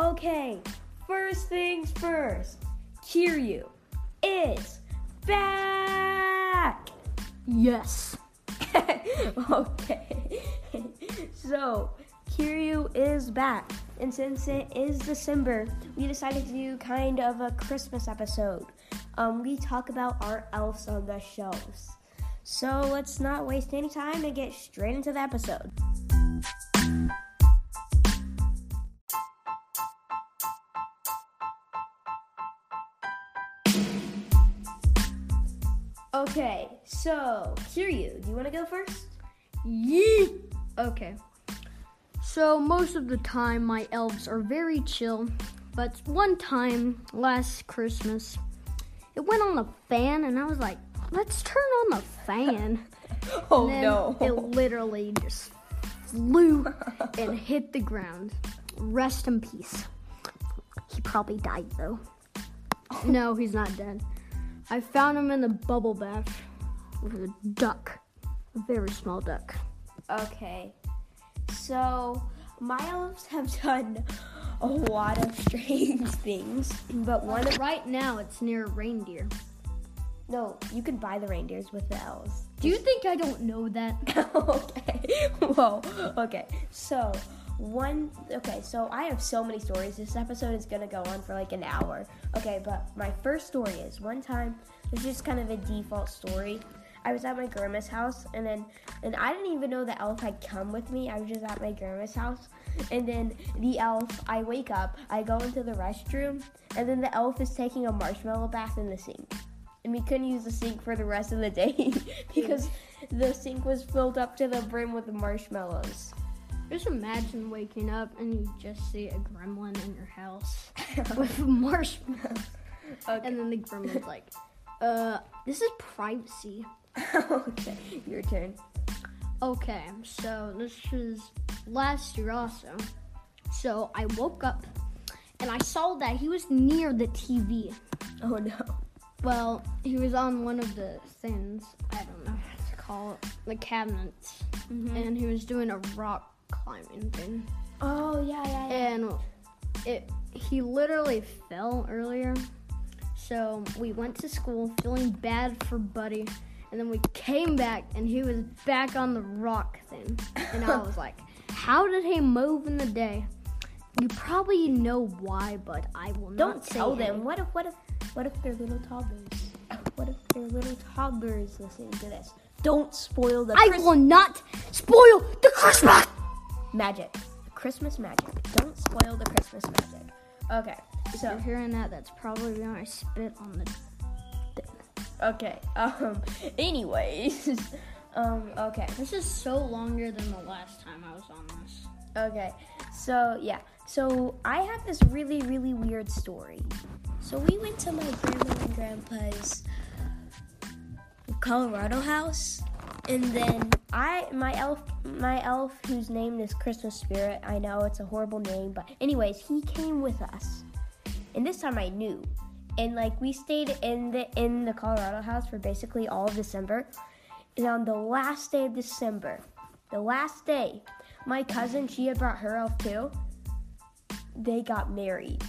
Okay, first things first. Kiryu is back. Yes. okay. so, Kiryu is back. And since it is December, we decided to do kind of a Christmas episode. Um, we talk about our elves on the shelves. So let's not waste any time and get straight into the episode. Okay, so Kiryu, do you want to go first? Yee. Okay. So most of the time, my elves are very chill. But one time last Christmas, it went on the fan, and I was like, "Let's turn on the fan." Oh no! It literally just flew and hit the ground. Rest in peace. He probably died though. No, he's not dead. I found him in the bubble bath with a duck, a very small duck. Okay, so my elves have done a lot of strange things, but one of Right now, it's near a reindeer. no, you can buy the reindeers with the elves. Do you think I don't know that? okay. Whoa. Okay. So one. Okay. So I have so many stories. This episode is gonna go on for like an hour. Okay. But my first story is one time. It's just kind of a default story. I was at my grandma's house, and then and I didn't even know the elf had come with me. I was just at my grandma's house, and then the elf. I wake up. I go into the restroom, and then the elf is taking a marshmallow bath in the sink and we couldn't use the sink for the rest of the day because the sink was filled up to the brim with marshmallows. Just imagine waking up and you just see a gremlin in your house with marshmallows. Okay. And then the gremlin's like, uh, this is privacy. okay, your turn. Okay, so this was last year also. So I woke up and I saw that he was near the TV. Oh no. Well, he was on one of the things, I don't know what to call it, the cabinets. And he was doing a rock climbing thing. Oh yeah, yeah, yeah. and it he literally fell earlier. So we went to school feeling bad for Buddy, and then we came back and he was back on the rock thing. And I was like, "How did he move in the day?" You probably know why, but I will Don't not tell say them. What if what if what if they're little toddlers? What if they're little toddlers listening to this? Don't spoil the I Chris- will not spoil the Christmas. Magic. Christmas magic. Don't spoil the Christmas magic. Okay. If So you're hearing that, that's probably when I spit on the. okay. Um. Anyways. um. Okay. This is so longer than the last time I was on this. Okay, so yeah, so I have this really, really weird story. So we went to my grandma and grandpa's Colorado house, and then I, my elf, my elf, whose name is Christmas Spirit. I know it's a horrible name, but anyways, he came with us, and this time I knew, and like we stayed in the in the Colorado house for basically all of December, and on the last day of December, the last day, my cousin, she had brought her elf too. They got married.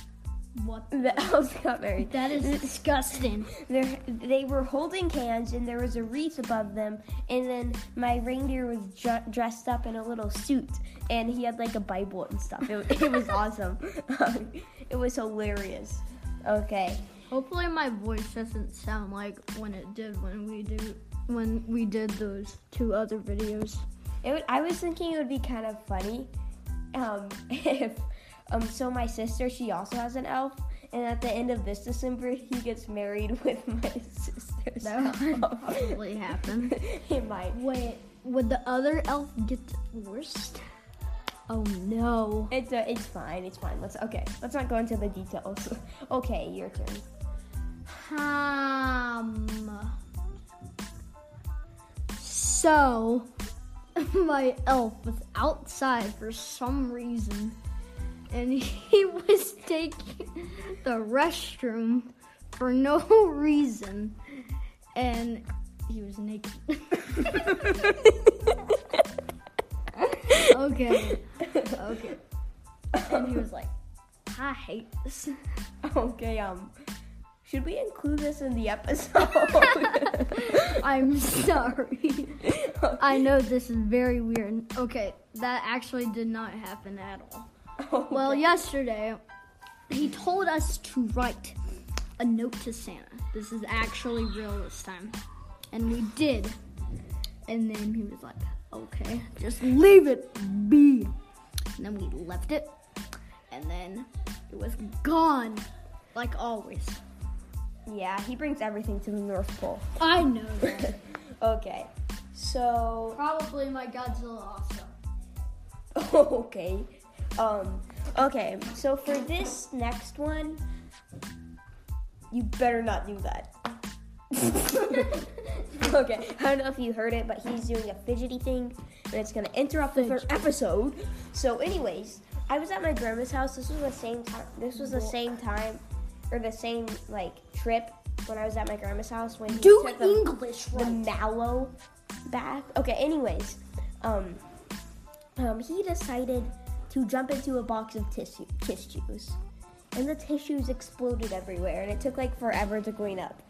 What? The elves got married. That is disgusting. They're, they were holding hands, and there was a wreath above them. And then my reindeer was dr- dressed up in a little suit, and he had like a Bible and stuff. It, it was awesome. it was hilarious. Okay. Hopefully my voice doesn't sound like when it did when we do when we did those two other videos. It would, I was thinking it would be kind of funny um, if um, so my sister she also has an elf and at the end of this December he gets married with my sister's That would elf. probably happen. it might. Wait, would the other elf get divorced? Oh no. It's uh, it's fine. It's fine. Let's okay. Let's not go into the details. okay, your turn. Um. So, my elf was outside for some reason, and he was taking the restroom for no reason, and he was naked. okay, okay. And he was like, I hate this. Okay, um, should we include this in the episode? I'm sorry. I know this is very weird. Okay, that actually did not happen at all. Oh, well, Okay. yesterday, he told us to write a note to Santa. This is actually real this time. And we did. And then he was like, okay, just leave it be. And then we left it. And then it was gone, like always. yeah, he brings everything to the North Pole. I know that. Okay, so Probably my Godzilla also. okay, um, okay. So for this next one, you better not do that. okay, I don't know if you heard it, but he's doing a fidgety thing, and it's gonna interrupt the third episode. So, anyways, I was at my grandma's house. This was the same time. This was the same time, or the same like trip when I was at my grandma's house when he Do took the, English the right. mallow back. Okay, anyways, um, um, he decided to jump into a box of tissue tissues, and the tissues exploded everywhere, and it took like forever to clean up.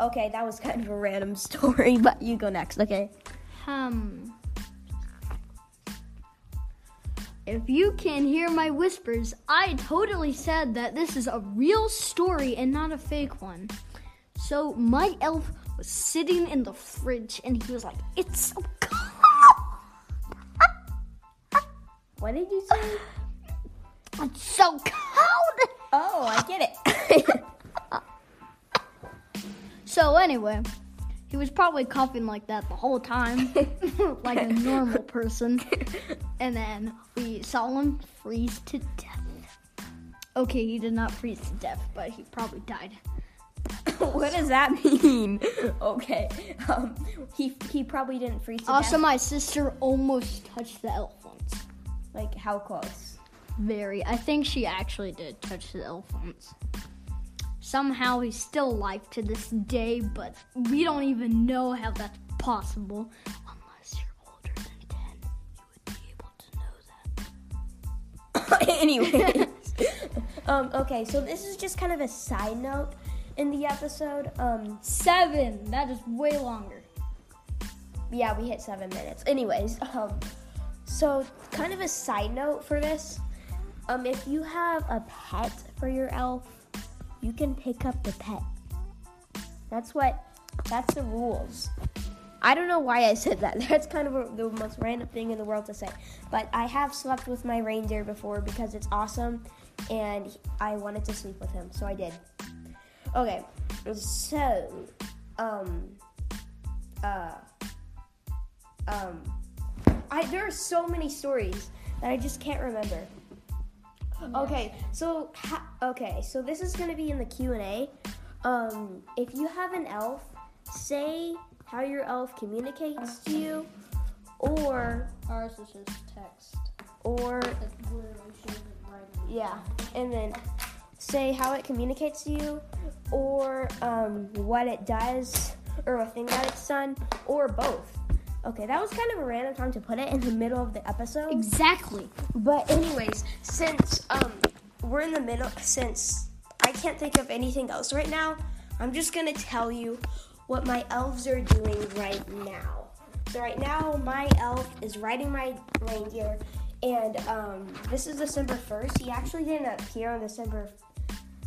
Okay, that was kind of a random story, but you go next. Okay. Um. If you can hear my whispers, I totally said that this is a real story and not a fake one. So my elf was sitting in the fridge and he was like, "It's so What did you say? It's so cold." Oh, I get it. So anyway, he was probably coughing like that the whole time, like a normal person. And then we saw him freeze to death. Okay, he did not freeze to death, but he probably died. what does that mean? Okay. Um, he he probably didn't freeze to Also, death. my sister almost touched the once. Like how close? Very. I think she actually did touch the elf once. Somehow he's still alive to this day, but we don't even know how that's possible. Unless you're older than 10, you would be able to know that. Anyways. um, okay, so this is just kind of a side note in the episode. Um, Seven. That is way longer. yeah, we hit seven minutes. Anyways, um, so kind of a side note for this. Um, if you have a pet for your elf, you can pick up the pet. That's what. That's the rules. I don't know why I said that. That's kind of a, the most random thing in the world to say. But I have slept with my reindeer before because it's awesome, and I wanted to sleep with him, so I did. Okay, so, um, uh, um, I there are so many stories that I just can't remember. Okay, so ha- okay, so this is gonna be in the Q and A. Um, if you have an elf, say how your elf communicates to you, or Ours is just text. or That's literally she isn't writing. yeah, and then say how it communicates to you, or um, what it does, or a thing that it's done, or both. Okay, that was kind of a random time to put it in the middle of the episode. Exactly. But anyways, since um we're in the middle since I can't think of anything else right now, I'm just gonna tell you what my elves are doing right now. So right now my elf is riding my reindeer and um this is December first. He actually didn't appear on December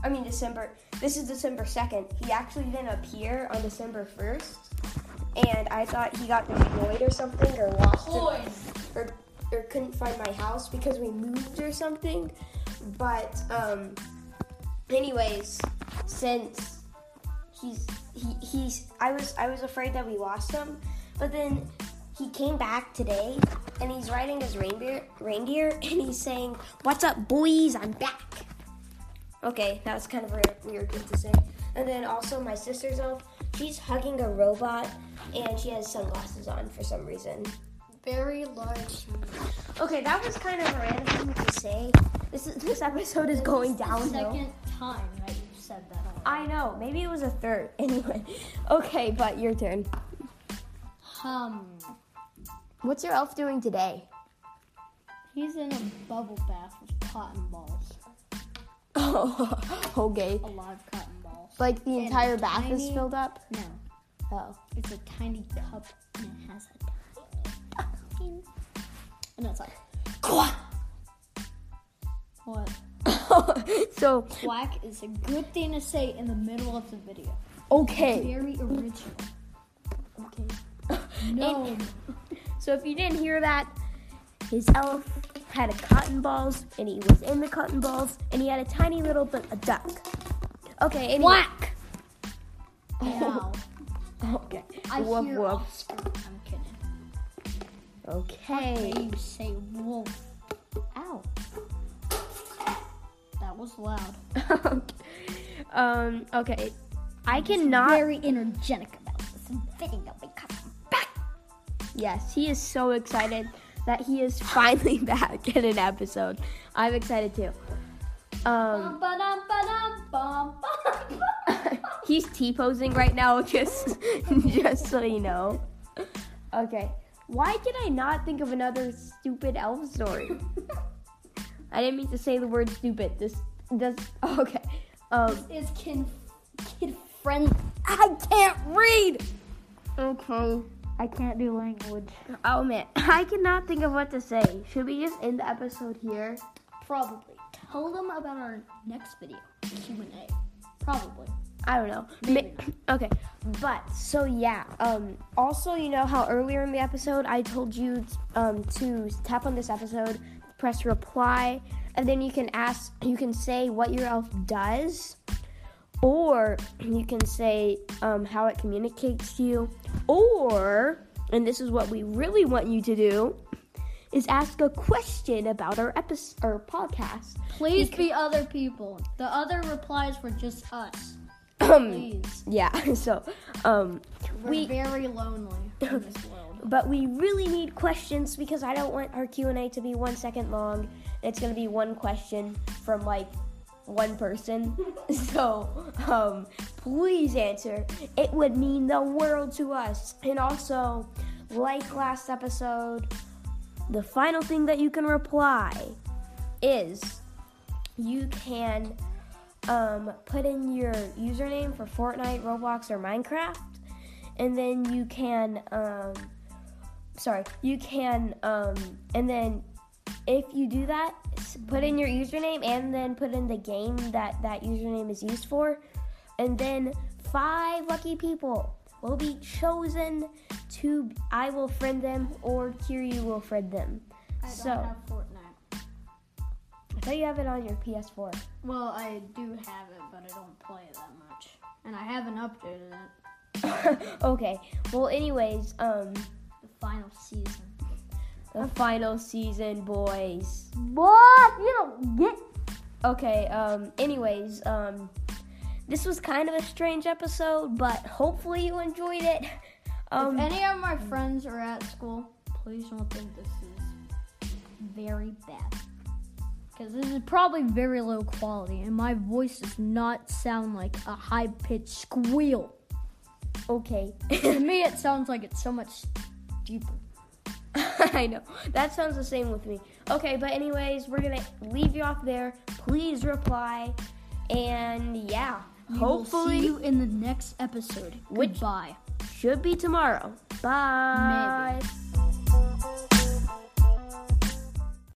I mean December this is December second. He actually didn't appear on December first. And I thought he got destroyed or something or lost in- or, or couldn't find my house because we moved or something. But um, anyways, since he's he, he's I was I was afraid that we lost him, but then he came back today and he's riding his reindeer reindeer and he's saying, "What's up, boys? I'm back." Okay, that was kind of a weird thing to say. And then also my sister's elf, she's hugging a robot and she has sunglasses on for some reason. Very large. Okay, that was kind of a random thing to say. This is, this episode is going downhill. Second time that you said that. Already. I know. Maybe it was a third. Anyway, okay, but your turn. Um, What's your elf doing today? he's in a bubble bath with cotton balls. Oh, okay. A lot of cotton balls. Like the And entire bath is filled up? No, Oh. it's a tiny cup and it has a tiny duck. and it's like quack. What? so, Quack is a good thing to say in the middle of the video. okay. Very original. Okay. No. So if you didn't hear that, his elf had a cotton balls, and he was in the cotton balls, and he had a tiny little bit a duck. Okay. Anyway. Quack. Ow. Okay. I woof hear woof. Oscar. I'm kidding. Okay. Hey, you say wolf. Ow. That was loud. um. Okay. I cannot. Very energetic about this video because I'm back. Yes, he is so excited that he is finally back in an episode. I'm excited too. Um, he's T posing right now, just just so you know. Okay, why did I not think of another stupid elf story? I didn't mean to say the word stupid. This does okay. Um, Is kid kid friendly? I can't read. Okay. I can't do language. Oh man, I cannot think of what to say. Should we just end the episode here? Probably. Tell them about our next video. Q and A. Probably. I don't know. Maybe okay, but so yeah. Um. Also, you know how earlier in the episode I told you um to tap on this episode, press reply, and then you can ask, you can say what your elf does, or you can say um how it communicates to you, or and this is what we really want you to do, is ask a question about our episode or podcast. Please be other people. The other replies were just us. Um. Please. Yeah. So, um, We're we very lonely in this world. but we really need questions because I don't want our Q and A to be one second long. It's gonna be one question from like one person. so, um, please answer. It would mean the world to us. And also, like last episode, the final thing that you can reply is you can um, put in your username for Fortnite, Roblox, or Minecraft, and then you can, um, sorry, you can, um, and then if you do that, put in your username and then put in the game that that username is used for, and then five lucky people will be chosen to. I will friend them, or Kiryu will friend them. I don't so have Fortnite. I thought you have it on your PS4. Well, I do have it, but I don't play it that much. And I haven't updated it. okay. Well, anyways, um, The final season. the final season, boys. What? You don't get. Okay. Um. Anyways, um, this was kind of a strange episode, but hopefully you enjoyed it. Um. if any of my friends are at school, please don't think this is very bad. Because this is probably very low quality, and my voice does not sound like a high pitched squeal. okay. to me, it sounds like it's so much deeper. I know. That sounds the same with me. Okay, but anyways, we're gonna leave you off there. Please reply, and yeah, We hopefully see you in the next episode. Which- Goodbye. should be tomorrow. Bye.